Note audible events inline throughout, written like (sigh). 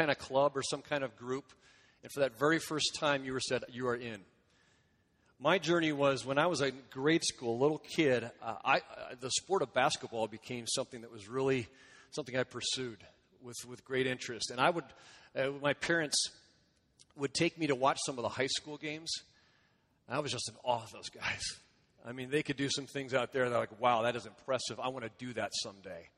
kind of club or some kind of group, and for that very first time you were said, You are in. My journey was when I was in grade school, little kid, uh, I, uh, the sport of basketball became something that was really something I pursued with, with great interest. And I would, uh, my parents would take me to watch some of the high school games. I was just in awe of those guys. I mean, they could do some things out there that like, wow, that is impressive. I want to do that someday.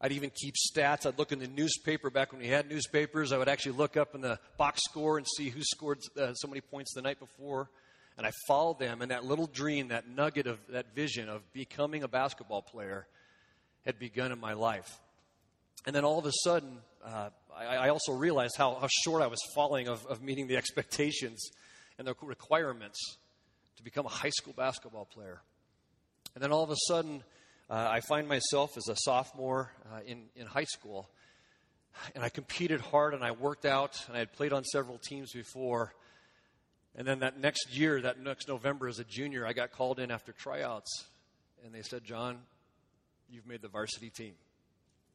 I'd even keep stats. I'd look in the newspaper back when we had newspapers. I would actually look up in the box score and see who scored uh, so many points the night before. And I followed them, and that little dream, that nugget of that vision of becoming a basketball player had begun in my life. And then all of a sudden, uh, I, I, also realized how, how, short I was falling of, of meeting the expectations and the requirements to become a high school basketball player. And then all of a sudden, uh, I find myself as a sophomore uh, in, in high school, and I competed hard and I worked out, and I had played on several teams before. And then that next year, that next November as a junior, I got called in after tryouts, and they said, John, you've made the varsity team.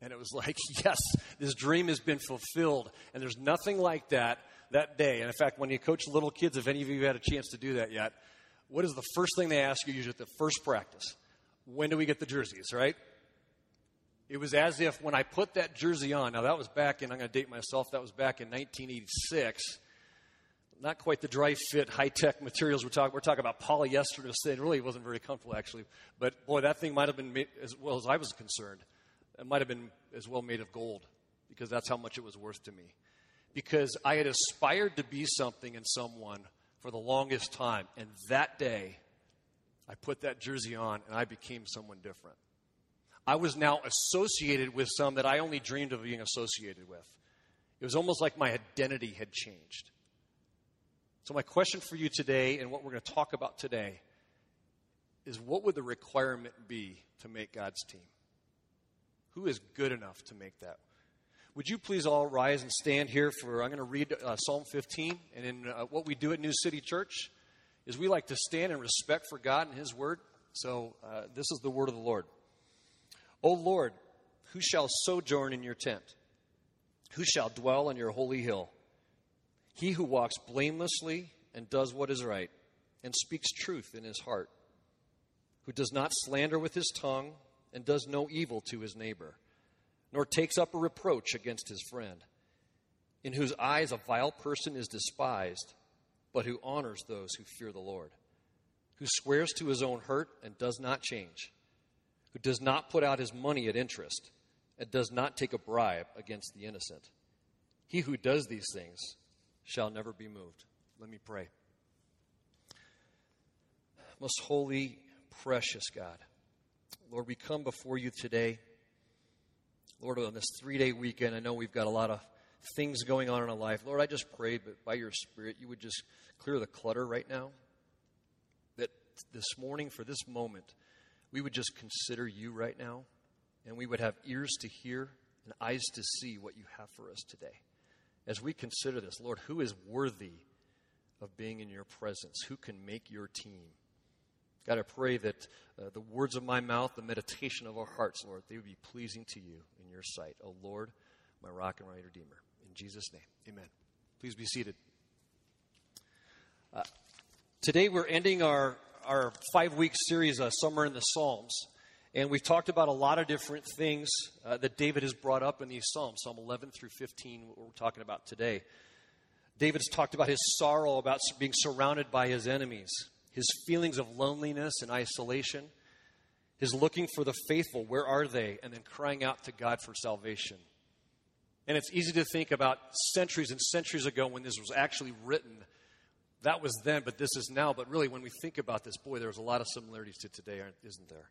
And it was (laughs) like, yes, this dream has been fulfilled. And there's nothing like that that day. And in fact, when you coach little kids, if any of you have had a chance to do that yet, what is the first thing they ask you usually at the first practice? When do we get the jerseys, right? It was as if when I put that jersey on, now that was back in, I'm going to date myself, that was back in 1986. Not quite the dry fit, high tech materials we're talking. We're talking about polyester. It really wasn't very comfortable, actually. But boy, that thing might have been made, as well as I was concerned. It might have been as well made of gold because that's how much it was worth to me. Because I had aspired to be something and someone for the longest time. And that day, I put that jersey on and I became someone different. I was now associated with some that I only dreamed of being associated with. It was almost like my identity had changed. So, my question for you today, and what we're going to talk about today, is what would the requirement be to make God's team? Who is good enough to make that? Would you please all rise and stand here for, I'm going to read uh, Psalm 15. And in uh, what we do at New City Church is we like to stand in respect for God and His Word. So uh, this is the word of the Lord. O Lord, who shall sojourn in your tent? Who shall dwell on your holy hill? He who walks blamelessly and does what is right, and speaks truth in his heart, who does not slander with his tongue, and does no evil to his neighbor, nor takes up a reproach against his friend, in whose eyes a vile person is despised, but who honors those who fear the Lord, who swears to his own hurt and does not change, who does not put out his money at interest, and does not take a bribe against the innocent. He who does these things shall never be moved. Let me pray. Most holy, precious God, Lord, we come before you today. Lord, on this three day weekend, I know we've got a lot of things going on in our life. Lord, I just pray that by your Spirit, you would just clear the clutter right now. That this morning, for this moment, we would just consider you right now, and we would have ears to hear and eyes to see what you have for us today as we consider this, Lord, who is worthy of being in your presence? Who can make your team? God, I pray that uh, the words of my mouth, the meditation of our hearts, Lord, they would be pleasing to you in your sight. O oh, Lord, my rock and my redeemer. In Jesus' name, amen. Please be seated. Uh, today we're ending our, our five week series, uh, Summer in the Psalms. And we've talked about a lot of different things uh, that David has brought up in these Psalms, Psalm 11 through 15, what we're talking about today. David's talked about his sorrow about being surrounded by his enemies, his feelings of loneliness and isolation, his looking for the faithful, where are they? And then crying out to God for salvation. And it's easy to think about centuries and centuries ago when this was actually written. That was then, but this is now. But really, when we think about this, boy, there's a lot of similarities to today, isn't there?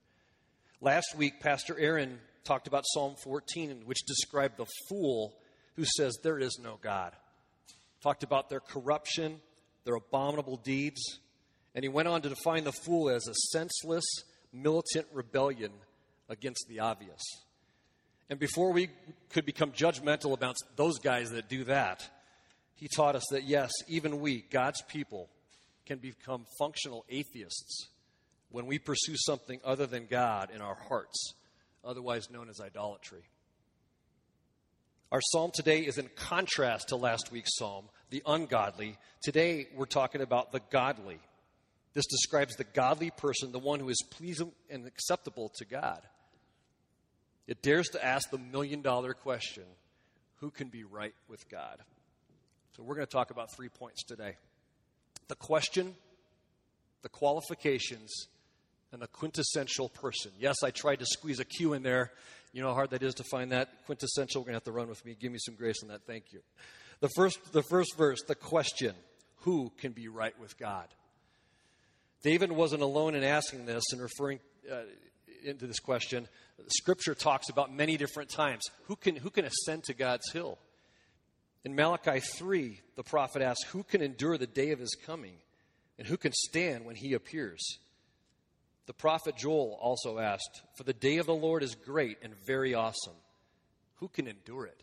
Last week, Pastor Aaron talked about Psalm 14, which described the fool who says there is no God. Talked about their corruption, their abominable deeds, and he went on to define the fool as a senseless, militant rebellion against the obvious. And before we could become judgmental about those guys that do that, he taught us that yes, even we, God's people, can become functional atheists when we pursue something other than God in our hearts, otherwise known as idolatry. Our psalm today is in contrast to last week's psalm, the ungodly. Today we're talking about the godly. This describes the godly person, the one who is pleasing and acceptable to God. It dares to ask the million dollar question who can be right with God? So we're going to talk about three points today the question, the qualifications, and the quintessential person. Yes, I tried to squeeze a Q in there you know how hard that is to find that? Quintessential. We're going to have to run with me. Give me some grace on that. Thank you. The first, the first verse, the question Who can be right with God? David wasn't alone in asking this and referring uh, into this question. Scripture talks about many different times. Who can, who can ascend to God's hill? In Malachi 3, the prophet asks, Who can endure the day of his coming? And who can stand when he appears? The prophet Joel also asked, For the day of the Lord is great and very awesome. Who can endure it?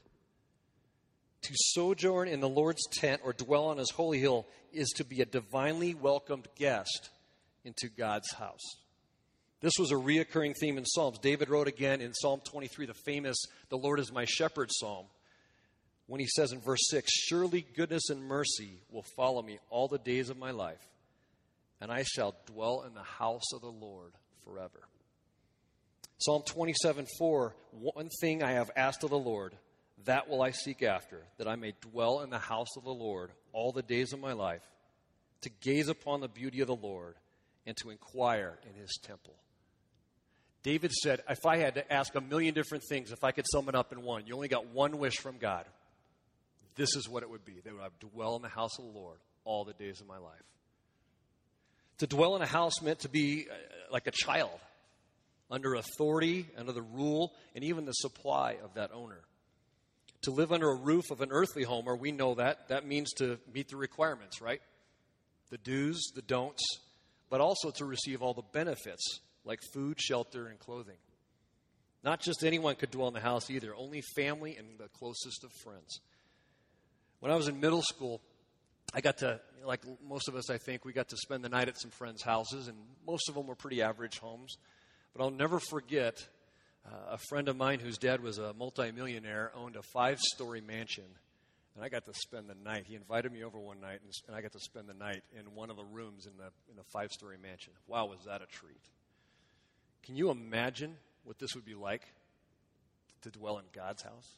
To sojourn in the Lord's tent or dwell on his holy hill is to be a divinely welcomed guest into God's house. This was a reoccurring theme in Psalms. David wrote again in Psalm 23, the famous The Lord is my shepherd psalm, when he says in verse 6 Surely goodness and mercy will follow me all the days of my life and I shall dwell in the house of the Lord forever. Psalm 27 4 One thing I have asked of the Lord, that will I seek after, that I may dwell in the house of the Lord all the days of my life, to gaze upon the beauty of the Lord and to inquire in his temple. David said, If I had to ask a million different things, if I could sum it up in one, you only got one wish from God. This is what it would be I would dwell in the house of the Lord all the days of my life. To dwell in a house meant to be uh, like a child, under authority, under the rule, and even the supply of that owner. To live under a roof of an earthly home, or we know that, that means to meet the requirements, right? The do's, the don'ts, but also to receive all the benefits like food, shelter, and clothing. Not just anyone could dwell in the house either, only family and the closest of friends. When I was in middle school, I got to, like most of us, I think, we got to spend the night at some friends' houses, and most of them were pretty average homes. But I'll never forget uh, a friend of mine whose dad was a multimillionaire owned a five story mansion, and I got to spend the night. He invited me over one night, and, and I got to spend the night in one of the rooms in the, in the five story mansion. Wow, was that a treat! Can you imagine what this would be like to dwell in God's house?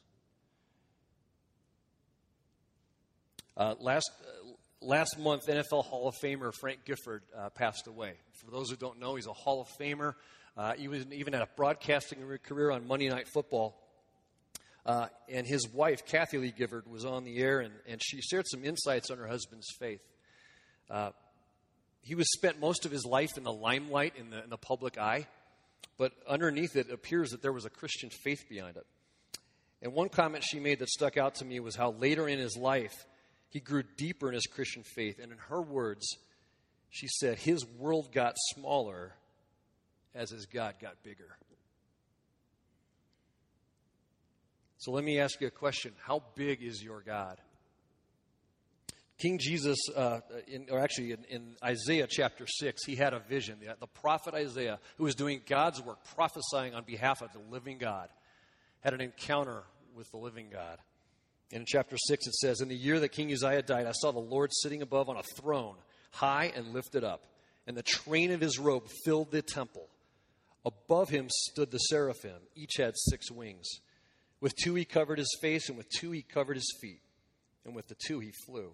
Uh, last, uh, last month, NFL Hall of Famer Frank Gifford uh, passed away. For those who don't know, he's a Hall of Famer. Uh, he was even had a broadcasting career on Monday Night Football. Uh, and his wife, Kathie Lee Gifford, was on the air, and, and she shared some insights on her husband's faith. Uh, he was spent most of his life in the limelight, in the, in the public eye, but underneath it appears that there was a Christian faith behind it. And one comment she made that stuck out to me was how later in his life, he grew deeper in his Christian faith. And in her words, she said, His world got smaller as his God got bigger. So let me ask you a question How big is your God? King Jesus, uh, in, or actually in, in, Isaiah chapter 6, he had a vision. The, the prophet Isaiah, who was doing God's work, prophesying on behalf of the living God, had an encounter with the living God. And in chapter 6, it says, In the year that King Uzziah died, I saw the Lord sitting above on a throne, high and lifted up, and the train of his robe filled the temple. Above him stood the seraphim. Each had six wings. With two he covered his face, and with two he covered his feet, and with the two he flew.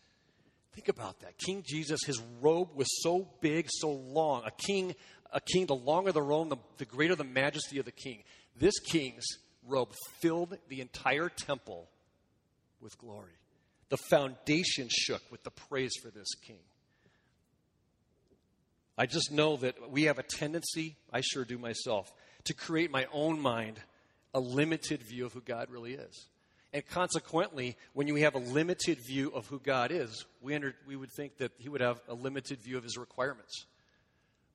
Think about that. King Jesus, his robe was so big, so long. A king, a king, the longer the robe, the, the greater the majesty of the king. This king's robe filled the entire temple with glory. The foundation shook with the praise for this king. I just know that we have a tendency, I sure do myself, to create my own mind a limited view of who God really is. And consequently, when you have a limited view of who God is, we, we would think that He would have a limited view of His requirements.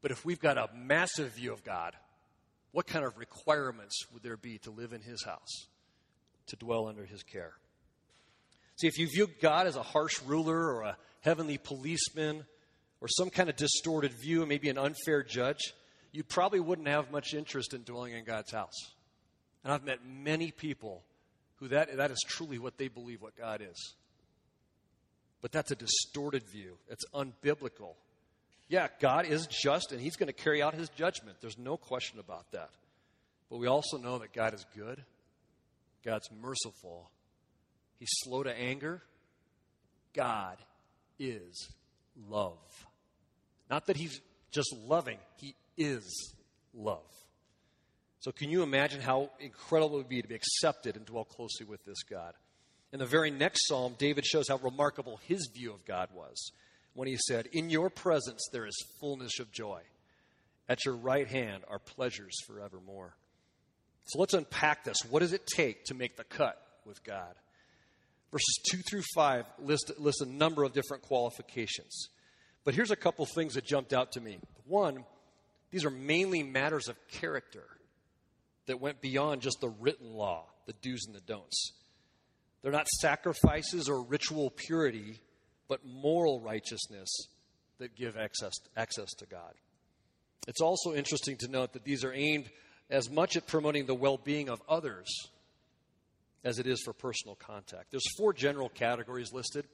But if we've got a massive view of God, what kind of requirements would there be to live in His house, to dwell under His care? See, if you view God as a harsh ruler or a heavenly policeman or some kind of distorted view, maybe an unfair judge, you probably wouldn't have much interest in dwelling in God's house. And I've met many people who that, that is truly what they believe what God is. But that's a distorted view. It's unbiblical. Yeah, God is just and He's going to carry out His judgment. There's no question about that. But we also know that God is good, God's merciful, He's slow to anger. God is love. Not that He's just loving, He is love. So, can you imagine how incredible it would be to be accepted and dwell closely with this God? In the very next psalm, David shows how remarkable his view of God was when he said, In your presence there is fullness of joy. At your right hand are pleasures forevermore. So let's unpack this. What does it take to make the cut with God? Verses 2 through 5 list, list a number of different qualifications. But here's a couple things that jumped out to me. One, these are mainly matters of character that went beyond just the written law, the do's and the don'ts. They're not sacrifices or ritual purity, but moral righteousness that give access, access to God. It's also interesting to note that these are aimed as much at promoting the well being of others as it is for personal contact. There's four general categories listed.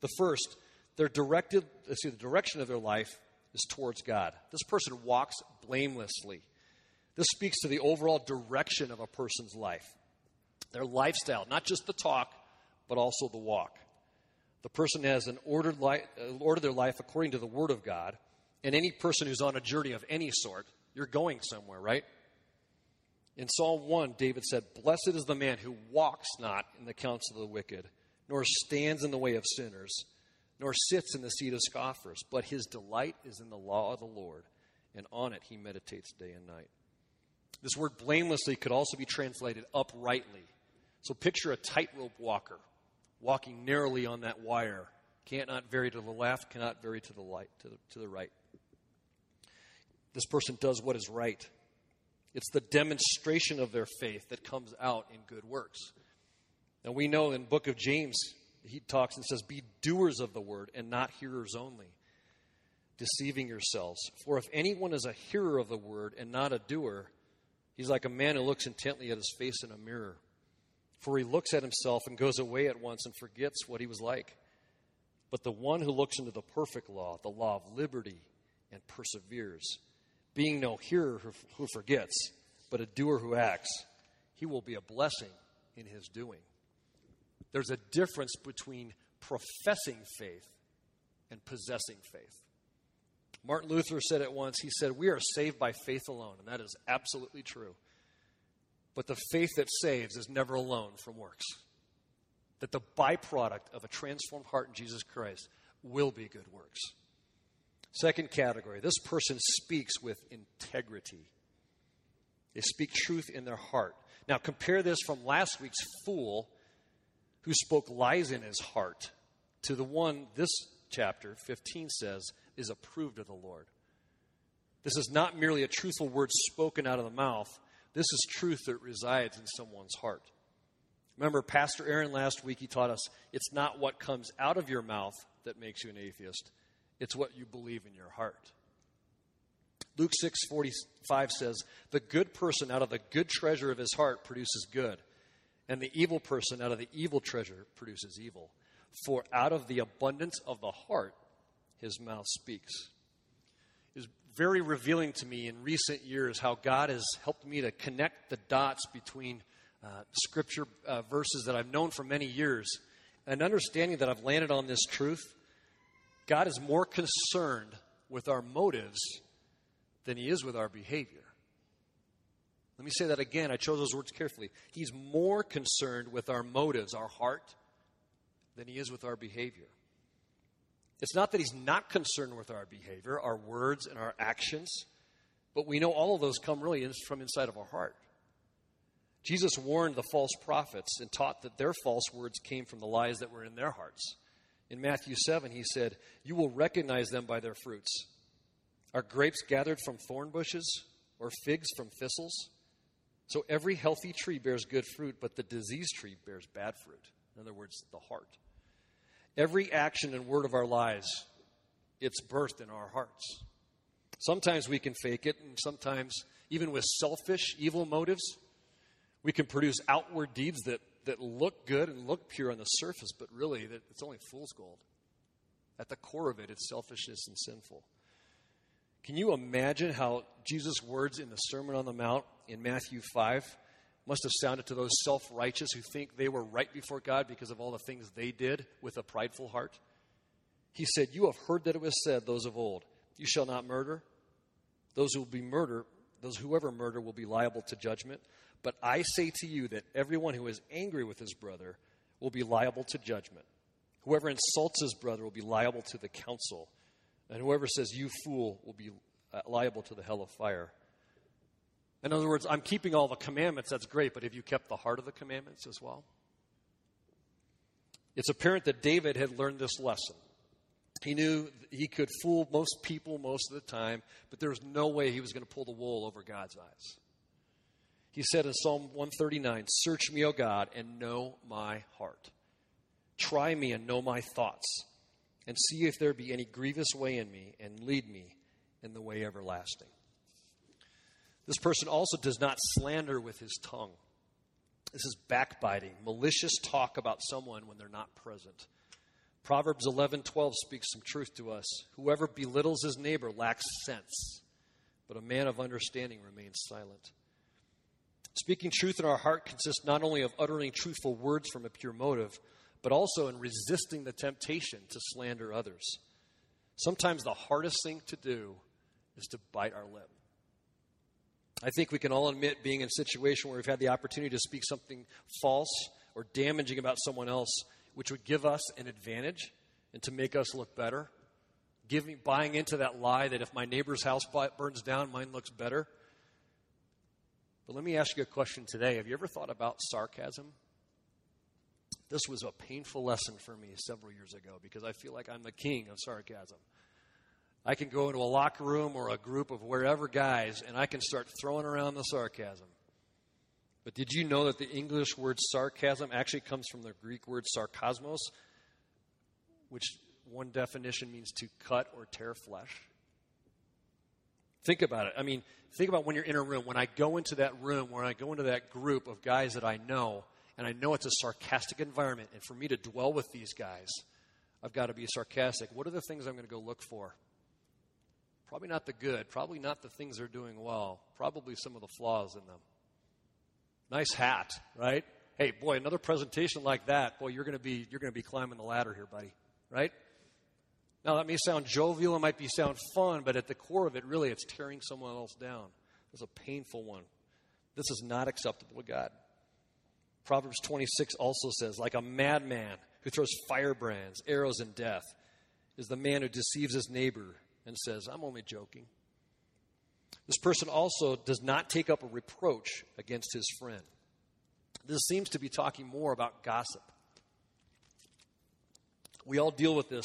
The first, they're directed, see, the direction of their life is towards God. This person walks blamelessly. This speaks to the overall direction of a person's life, their lifestyle, not just the talk, but also the walk. The person has an ordered, life, uh, ordered their life according to the Word of God, and any person who's on a journey of any sort, you're going somewhere, right? In Psalm 1, David said, Blessed is the man who walks not in the counsel of the wicked, nor stands in the way of sinners, nor sits in the seat of scoffers, but his delight is in the law of the Lord, and on it he meditates day and night. This word blamelessly could also be translated uprightly. So picture a tightrope walker walking narrowly on that wire. Cannot vary to the left, cannot vary to the, light, to the, to the right. This person does what is right. It's the demonstration of their faith that comes out in good works. And we know in book of James, he talks and says, Be doers of the word and not hearers only, deceiving yourselves. For if anyone is a hearer of the word and not a doer, he's like a man who looks intently at his face in a mirror. For he looks at himself and goes away at once and forgets what he was like. But the one who looks into the perfect law, the law of liberty, and perseveres, being no hearer who forgets, but a doer who acts, he will be a blessing in his doing. There's a difference between professing faith and possessing faith. Martin Luther said it once. He said, We are saved by faith alone, and that is absolutely true. But the faith that saves is never alone from works. That the byproduct of a transformed heart in Jesus Christ will be good works. Second category this person speaks with integrity. They speak truth in their heart. Now, compare this from last week's fool who spoke lies in his heart to the one this chapter 15 says is approved of the Lord. This is not merely a truthful word spoken out of the mouth, this is truth that resides in someone's heart. Remember, Pastor Aaron last week, he taught us it's not what comes out of your mouth that makes you an atheist, it's what you believe in your heart. Luke 6:45 says, "The good person out of the good treasure of his heart produces good, and the evil person out of the evil treasure produces evil. For out of the abundance of the heart his mouth speaks." Is very revealing to me in recent years how God has helped me to connect the dots between uh, scripture uh, verses that I've known for many years and understanding that I've landed on this truth God is more concerned with our motives than he is with our behavior. Let me say that again. I chose those words carefully. He's more concerned with our motives, our heart, than he is with our behavior. It's not that he's not concerned with our behavior, our words, and our actions, but we know all of those come really from inside of our heart. Jesus warned the false prophets and taught that their false words came from the lies that were in their hearts. In Matthew 7, he said, You will recognize them by their fruits. Are grapes gathered from thorn bushes or figs from thistles? So every healthy tree bears good fruit, but the diseased tree bears bad fruit. In other words, the heart. Every action and word of our lives, it's birthed in our hearts. Sometimes we can fake it, and sometimes, even with selfish, evil motives, we can produce outward deeds that, that look good and look pure on the surface, but really, it's only fool's gold. At the core of it, it's selfishness and sinful. Can you imagine how Jesus' words in the Sermon on the Mount in Matthew 5 must have sounded to those self righteous who think they were right before God because of all the things they did with a prideful heart. He said, You have heard that it was said, those of old, you shall not murder. Those who will be murder, those whoever murder will be liable to judgment. But I say to you that everyone who is angry with his brother will be liable to judgment. Whoever insults his brother will be liable to the council. And whoever says, You fool, will be uh, liable to the hell of fire. In other words, I'm keeping all the commandments, that's great, but have you kept the heart of the commandments as well? It's apparent that David had learned this lesson. He knew he could fool most people most of the time, but there was no way he was going to pull the wool over God's eyes. He said in Psalm 139 Search me, O God, and know my heart. Try me and know my thoughts, and see if there be any grievous way in me, and lead me in the way everlasting. This person also does not slander with his tongue. This is backbiting, malicious talk about someone when they're not present. Proverbs 11:12 speaks some truth to us. Whoever belittles his neighbor lacks sense, but a man of understanding remains silent. Speaking truth in our heart consists not only of uttering truthful words from a pure motive, but also in resisting the temptation to slander others. Sometimes the hardest thing to do is to bite our lip. I think we can all admit being in a situation where we've had the opportunity to speak something false or damaging about someone else, which would give us an advantage and to make us look better. Giving, buying into that lie that if my neighbor's house burns down, mine looks better. But let me ask you a question today. Have you ever thought about sarcasm? This was a painful lesson for me several years ago because I feel like I'm the king of sarcasm. I can go into a locker room or a group of wherever guys and I can start throwing around the sarcasm. But did you know that the English word sarcasm actually comes from the Greek word sarkasmos, which one definition means to cut or tear flesh? Think about it. I mean, think about when you're in a room. When I go into that room, when I go into that group of guys that I know, and I know it's a sarcastic environment, and for me to dwell with these guys, I've got to be sarcastic. What are the things I'm going to go look for? Probably not the good, probably not the things they're doing well, probably some of the flaws in them. Nice hat, right? Hey, boy, another presentation like that, boy, you're going to be you're going to be climbing the ladder here, buddy, right? Now that may sound jovial, it might be sound fun, but at the core of it, really, it's tearing someone else down. It's a painful one. This is not acceptable to God. Proverbs 26 also says, like a madman who throws firebrands, arrows, and death, is the man who deceives his neighbor and says, I'm only joking. This person also does not take up a reproach against his friend. This seems to be talking more about gossip. We all deal with this.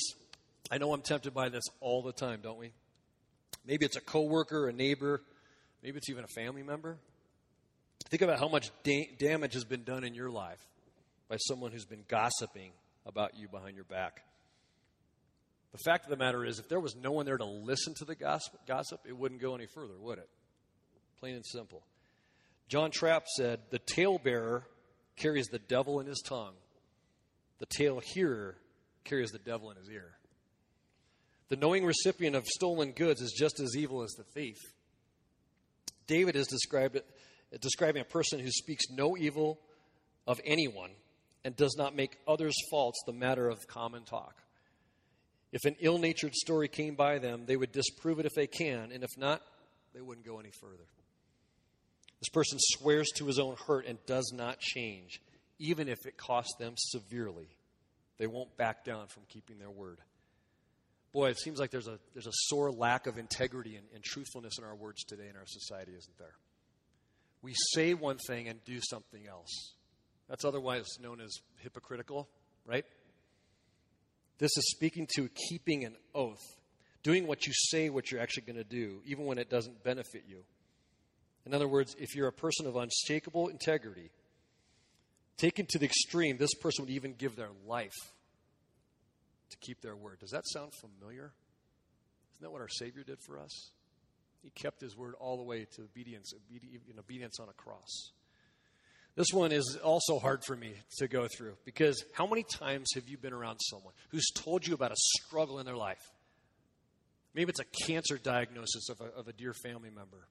I know I'm tempted by this all the time, don't we? Maybe it's a coworker, a neighbor, maybe it's even a family member. Think about how much da- damage has been done in your life by someone who's been gossiping about you behind your back. The fact of the matter is, if there was no one there to listen to the gossip, it wouldn't go any further, would it? Plain and simple. John Trapp said, The talebearer carries the devil in his tongue, the tale hearer carries the devil in his ear. The knowing recipient of stolen goods is just as evil as the thief. David is described, describing a person who speaks no evil of anyone and does not make others' faults the matter of common talk. If an ill natured story came by them, they would disprove it if they can, and if not, they wouldn't go any further. This person swears to his own hurt and does not change, even if it costs them severely. They won't back down from keeping their word. Boy, it seems like there's a, there's a sore lack of integrity and, and truthfulness in our words today in our society, isn't there? We say one thing and do something else. That's otherwise known as hypocritical, right? This is speaking to keeping an oath, doing what you say what you're actually going to do, even when it doesn't benefit you. In other words, if you're a person of unshakable integrity, taken to the extreme, this person would even give their life to keep their word. Does that sound familiar? Isn't that what our Savior did for us? He kept his word all the way to obedience, obedience on a cross. This one is also hard for me to go through because how many times have you been around someone who's told you about a struggle in their life? Maybe it's a cancer diagnosis of a, of a dear family member.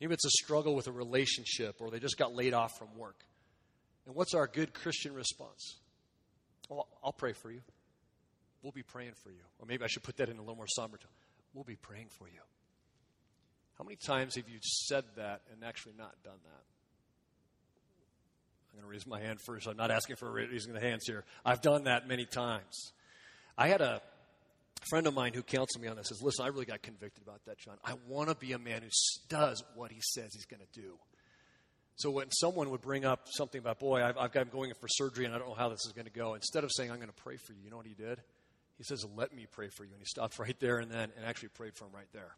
Maybe it's a struggle with a relationship or they just got laid off from work. And what's our good Christian response? Well, I'll pray for you. We'll be praying for you. Or maybe I should put that in a little more somber tone. We'll be praying for you. How many times have you said that and actually not done that? I'm going to raise my hand first. I'm not asking for raising the hands here. I've done that many times. I had a friend of mine who counseled me on this. Says, "Listen, I really got convicted about that, John. I want to be a man who does what he says he's going to do." So when someone would bring up something about, "Boy, I've, I've got going in for surgery and I don't know how this is going to go," instead of saying, "I'm going to pray for you," you know what he did? He says, "Let me pray for you," and he stopped right there and then and actually prayed for him right there.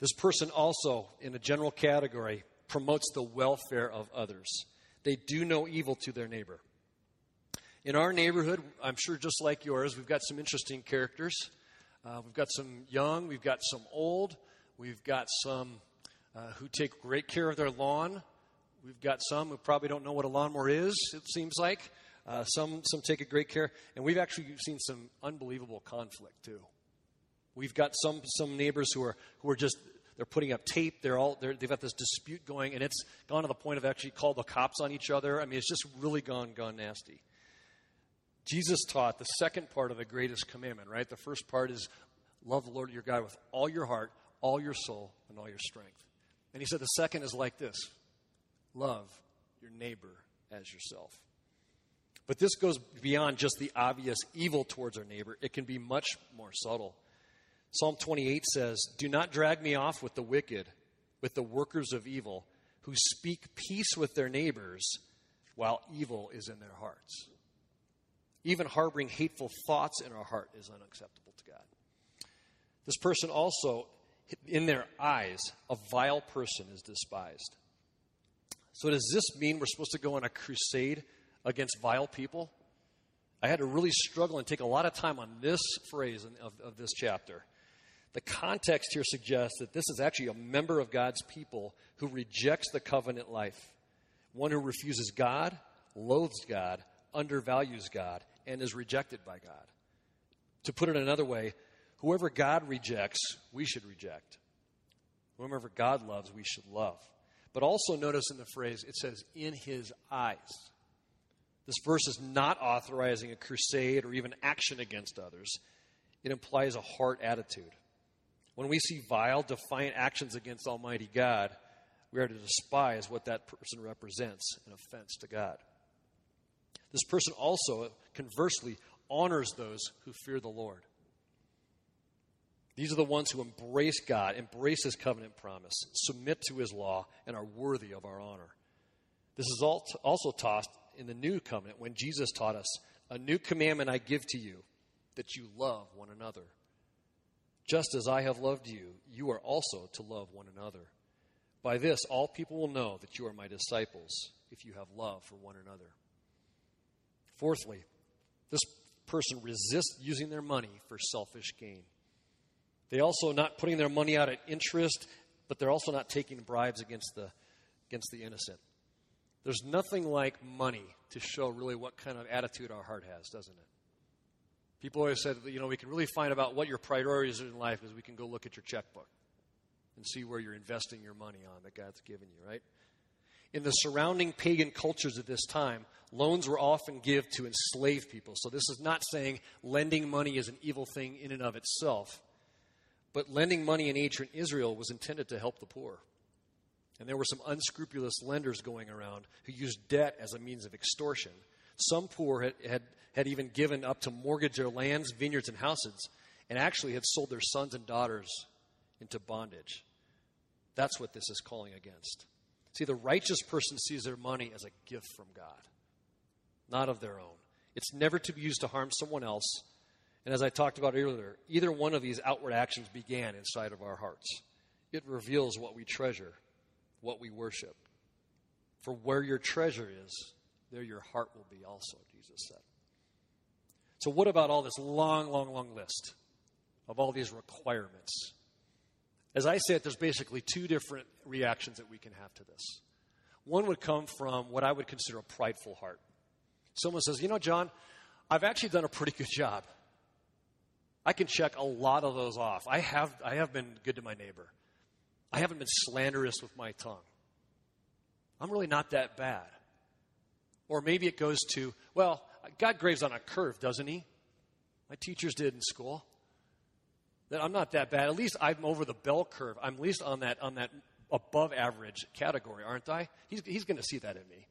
This person also, in a general category, promotes the welfare of others. They do no evil to their neighbor. In our neighborhood, I'm sure just like yours, we've got some interesting characters. Uh, we've got some young, we've got some old, we've got some uh, who take great care of their lawn. We've got some who probably don't know what a lawnmower is, it seems like. Uh, some, some take a great care. And we've actually seen some unbelievable conflict, too. We've got some, some neighbors who are, who are just they're putting up tape. They're all they have got this dispute going, and it's gone to the point of actually called the cops on each other. I mean, it's just really gone gone nasty. Jesus taught the second part of the greatest commandment. Right, the first part is love the Lord your God with all your heart, all your soul, and all your strength. And he said the second is like this: love your neighbor as yourself. But this goes beyond just the obvious evil towards our neighbor. It can be much more subtle. Psalm 28 says, Do not drag me off with the wicked, with the workers of evil, who speak peace with their neighbors while evil is in their hearts. Even harboring hateful thoughts in our heart is unacceptable to God. This person also, in their eyes, a vile person is despised. So, does this mean we're supposed to go on a crusade against vile people? I had to really struggle and take a lot of time on this phrase of, of this chapter. The context here suggests that this is actually a member of God's people who rejects the covenant life, one who refuses God, loathes God, undervalues God, and is rejected by God. To put it another way, whoever God rejects, we should reject. Whoever God loves, we should love. But also notice in the phrase, it says, in his eyes. This verse is not authorizing a crusade or even action against others. It implies a heart attitude. When we see vile, defiant actions against Almighty God, we are to despise what that person represents an offense to God. This person also, conversely, honors those who fear the Lord. These are the ones who embrace God, embrace His covenant promise, submit to His law, and are worthy of our honor. This is also taught in the new covenant when Jesus taught us, A new commandment I give to you, that you love one another. Just as I have loved you, you are also to love one another. By this, all people will know that you are my disciples if you have love for one another. Fourthly, this person resists using their money for selfish gain. They also not putting their money out at interest, but they're also not taking bribes against the against the innocent. There's nothing like money to show really what kind of attitude our heart has, doesn't it? People always said, that, you know, we can really find out what your priorities are in life is we can go look at your checkbook and see where you're investing your money on that God's given you, right? In the surrounding pagan cultures of this time, loans were often given to enslave people. So this is not saying lending money is an evil thing in and of itself. But lending money in ancient Israel was intended to help the poor. And there were some unscrupulous lenders going around who used debt as a means of extortion. Some poor had, had had even given up to mortgage their lands, vineyards, and houses, and actually had sold their sons and daughters into bondage. That's what this is calling against. See, the righteous person sees their money as a gift from God, not of their own. It's never to be used to harm someone else. And as I talked about earlier, either one of these outward actions began inside of our hearts. It reveals what we treasure, what we worship. For where your treasure is, there your heart will be also, Jesus said. So, what about all this long, long, long list of all these requirements? As I said, there's basically two different reactions that we can have to this. One would come from what I would consider a prideful heart. Someone says, You know, John, I've actually done a pretty good job. I can check a lot of those off. I have, I have been good to my neighbor. I haven't been slanderous with my tongue. I'm really not that bad. Or maybe it goes to, well, God graves on a curve, doesn't He? My teachers did in school. That I'm not that bad. At least I'm over the bell curve. I'm at least on that on that above average category, aren't I? He's, he's going to see that in me.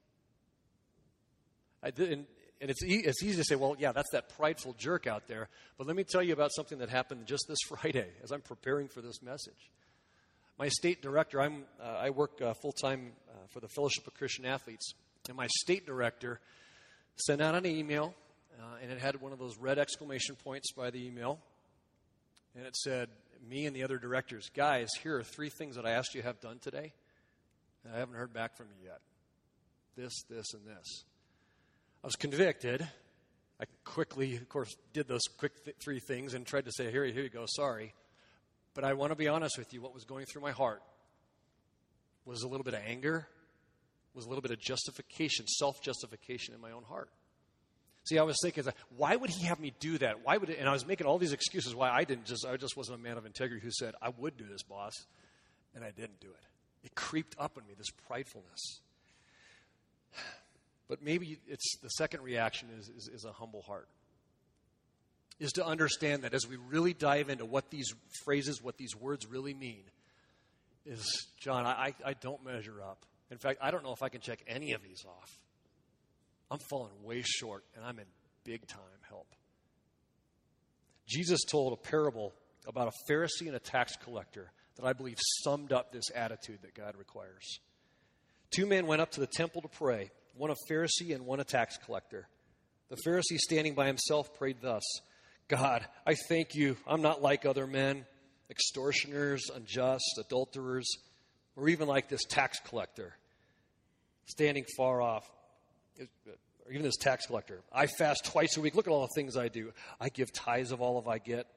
I, and, and it's, e- it's easy to say, well, yeah, that's that prideful jerk out there. But let me tell you about something that happened just this (laughs) Friday as I'm preparing for this message. My state director, I'm, uh, I work uh, full time uh, for the Fellowship of Christian Athletes, and my state director sent out an email, uh, and it had one of those red exclamation points by the email. And it said, Me and the other directors, guys, here are three things that I asked you to have done today. And I haven't heard back from you yet. This, this, and this. I was convicted. I quickly, of course, did those quick th- three things and tried to say, here, here you go, sorry. But I want to be honest with you. What was going through my heart was a little bit of anger, was a little bit of justification, self justification in my own heart. See, I was thinking, why would he have me do that? Why would it? And I was making all these excuses why I didn't just, I just wasn't a man of integrity who said, I would do this, boss, and I didn't do it. It creeped up on me, this pridefulness. But maybe it's the second reaction is, is, is a humble heart. Is to understand that as we really dive into what these phrases, what these words really mean, is John, I, I don't measure up. In fact, I don't know if I can check any of these off. I'm falling way short, and I'm in big time help. Jesus told a parable about a Pharisee and a tax collector that I believe summed up this attitude that God requires. Two men went up to the temple to pray, one a Pharisee and one a tax collector. The Pharisee, standing by himself, prayed thus God, I thank you. I'm not like other men, extortioners, unjust, adulterers, or even like this tax collector, standing far off or even this tax collector. I fast twice a week. Look at all the things I do. I give tithes of all of I get.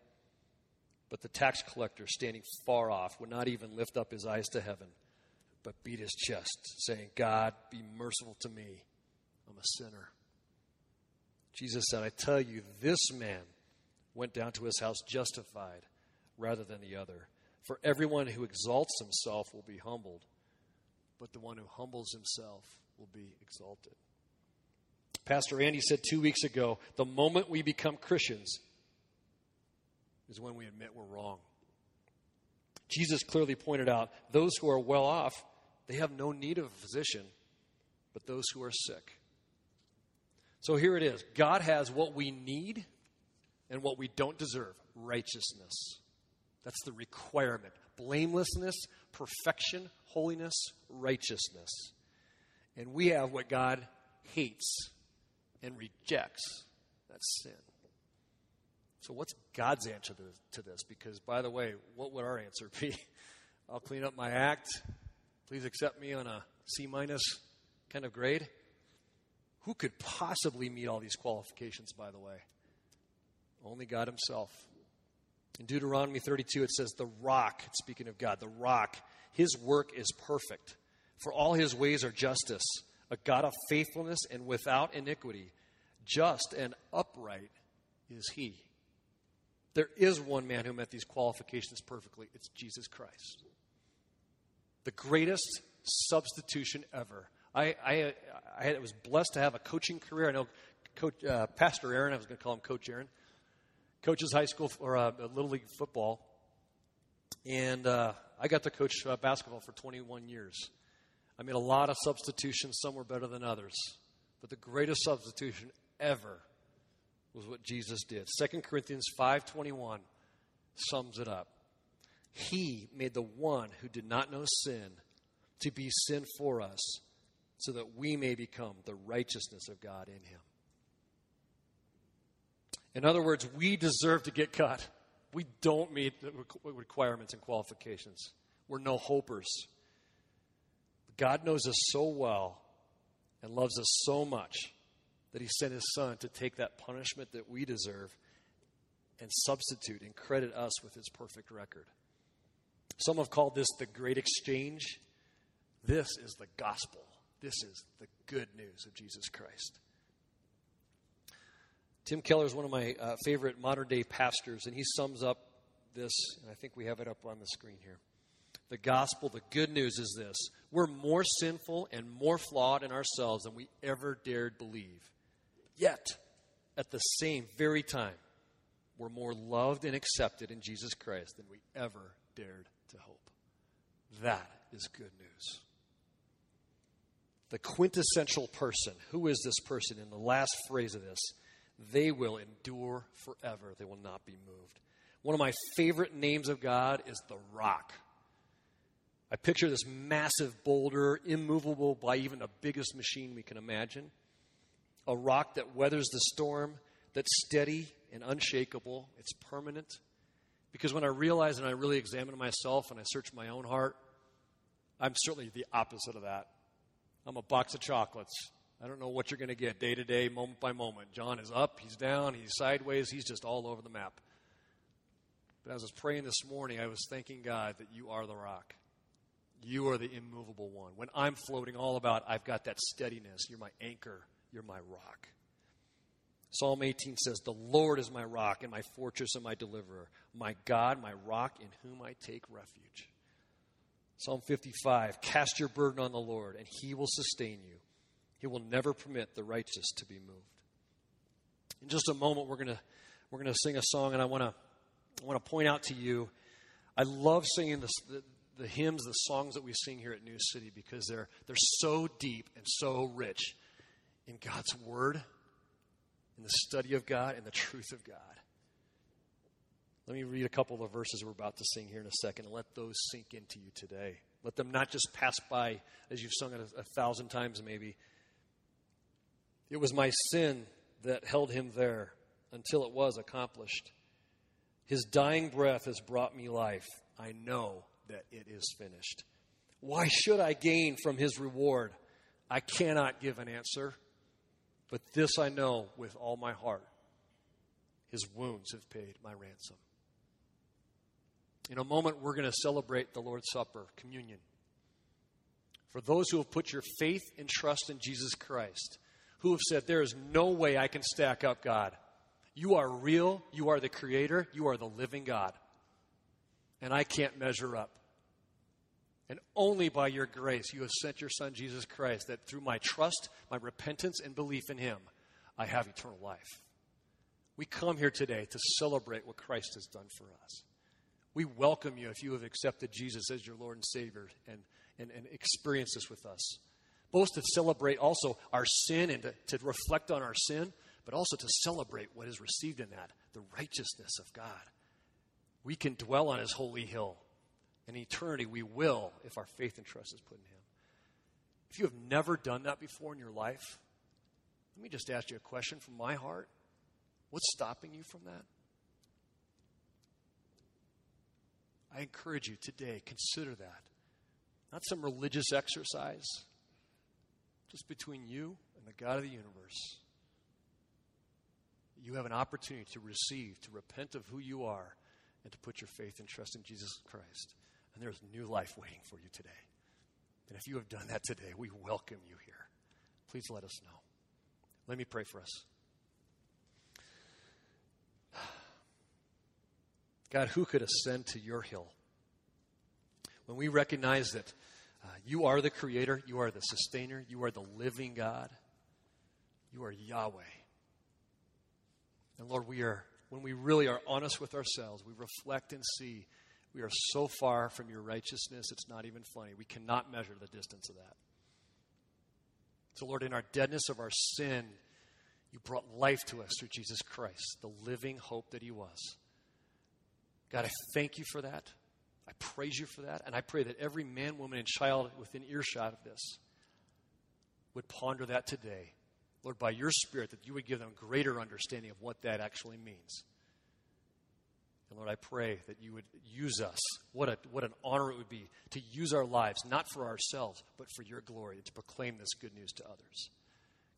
But the tax collector, standing far off, would not even lift up his eyes to heaven, but beat his chest, saying, God, be merciful to me. I'm a sinner. Jesus said, I tell you, this man went down to his house justified rather than the other. For everyone who exalts himself will be humbled, but the one who humbles himself will be exalted. Pastor Andy said two weeks ago the moment we become Christians is when we admit we're wrong. Jesus clearly pointed out those who are well off, they have no need of a physician, but those who are sick. So here it is God has what we need and what we don't deserve righteousness. That's the requirement blamelessness, perfection, holiness, righteousness. And we have what God hates and rejects. That's sin. So, what's God's answer to this? Because, by the way, what would our answer be? (laughs) I'll clean up my act. Please accept me on a C minus kind of grade. Who could possibly meet all these qualifications, by the way? Only God Himself. In Deuteronomy 32, it says, The rock, speaking of God, the rock, His work is perfect, for all His ways are justice a God of faithfulness and without iniquity. Just and upright is he. There is one man who met these qualifications perfectly. It's Jesus Christ. The greatest substitution ever. I, I, I was blessed to have a coaching career. I know Coach, uh, Pastor Aaron, I was going to call him Coach Aaron, coaches high school or uh, Little League football. And uh, I got to coach uh, basketball for 21 years. I made a lot of substitutions, some were better than others. But the greatest substitution ever was what Jesus did. 2 Corinthians 5:21 sums it up. He made the one who did not know sin to be sin for us, so that we may become the righteousness of God in him. In other words, we deserve to get cut. We don't meet the requirements and qualifications. We're no hopers. God knows us so well and loves us so much that he sent his son to take that punishment that we deserve and substitute and credit us with his perfect record. Some have called this the great exchange. This is the gospel. This is the good news of Jesus Christ. Tim Keller is one of my uh, favorite modern day pastors, and he sums up this, and I think we have it up on the screen here. The gospel, the good news is this we're more sinful and more flawed in ourselves than we ever dared believe. Yet, at the same very time, we're more loved and accepted in Jesus Christ than we ever dared to hope. That is good news. The quintessential person, who is this person in the last phrase of this? They will endure forever, they will not be moved. One of my favorite names of God is the rock. I picture this massive boulder, immovable by even the biggest machine we can imagine. A rock that weathers the storm, that's steady and unshakable, it's permanent. Because when I realize and I really examine myself and I search my own heart, I'm certainly the opposite of that. I'm a box of chocolates. I don't know what you're going to get day to day, moment by moment. John is up, he's down, he's sideways, he's just all over the map. But as I was praying this morning, I was thanking God that you are the rock. You are the immovable one. When I'm floating all about, I've got that steadiness. You're my anchor, you're my rock. Psalm 18 says, The Lord is my rock and my fortress and my deliverer, my God, my rock in whom I take refuge. Psalm 55 Cast your burden on the Lord, and he will sustain you. He will never permit the righteous to be moved. In just a moment, we're going to we're to sing a song, and I want to I want to point out to you. I love singing this, the, the hymns, the songs that we sing here at New City because they're they're so deep and so rich in God's Word, in the study of God, and the truth of God. Let me read a couple of verses we're about to sing here in a second and let those sink into you today. Let them not just pass by as you've sung it a, a thousand times, maybe. It was my sin that held him there until it was accomplished. His dying breath has brought me life. I know that it is finished. Why should I gain from his reward? I cannot give an answer, but this I know with all my heart. His wounds have paid my ransom. In a moment, we're going to celebrate the Lord's Supper, communion. For those who have put your faith and trust in Jesus Christ, who have said, There is no way I can stack up God. You are real, you are the creator, you are the living God. And I can't measure up. And only by your grace, you have sent your Son, Jesus Christ, that through my trust, my repentance, and belief in Him, I have eternal life. We come here today to celebrate what Christ has done for us. We welcome you if you have accepted Jesus as your Lord and Savior and, and, and experience this with us. Both to celebrate also our sin and to, to reflect on our sin, but also to celebrate what is received in that the righteousness of God. We can dwell on His holy hill. In eternity, we will if our faith and trust is put in Him. If you have never done that before in your life, let me just ask you a question from my heart. What's stopping you from that? I encourage you today, consider that. Not some religious exercise, just between you and the God of the universe. You have an opportunity to receive, to repent of who you are, and to put your faith and trust in Jesus Christ. And there's new life waiting for you today. And if you have done that today, we welcome you here. Please let us know. Let me pray for us. (sighs) God, who could ascend to your hill? When we recognize that uh, you are the creator, you are the sustainer, you are the living God, you are Yahweh. And Lord, we are, when we really are honest with ourselves, we reflect and see we are so far from your righteousness, it's not even funny. We cannot measure the distance of that. So, Lord, in our deadness of our sin, you brought life to us through Jesus Christ, the living hope that He was. God, I thank you for that. I praise you for that, and I pray that every man, woman, and child within earshot of this would ponder that today. Lord, by your Spirit, that you would give them greater understanding of what that actually means. And Lord, I pray that you would use us. What, a, what an honor it would be to use our lives, not for ourselves, but for your glory, and to proclaim this good news to others.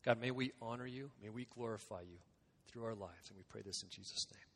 God, may we honor you, may we glorify you through our lives. And we pray this in Jesus' name.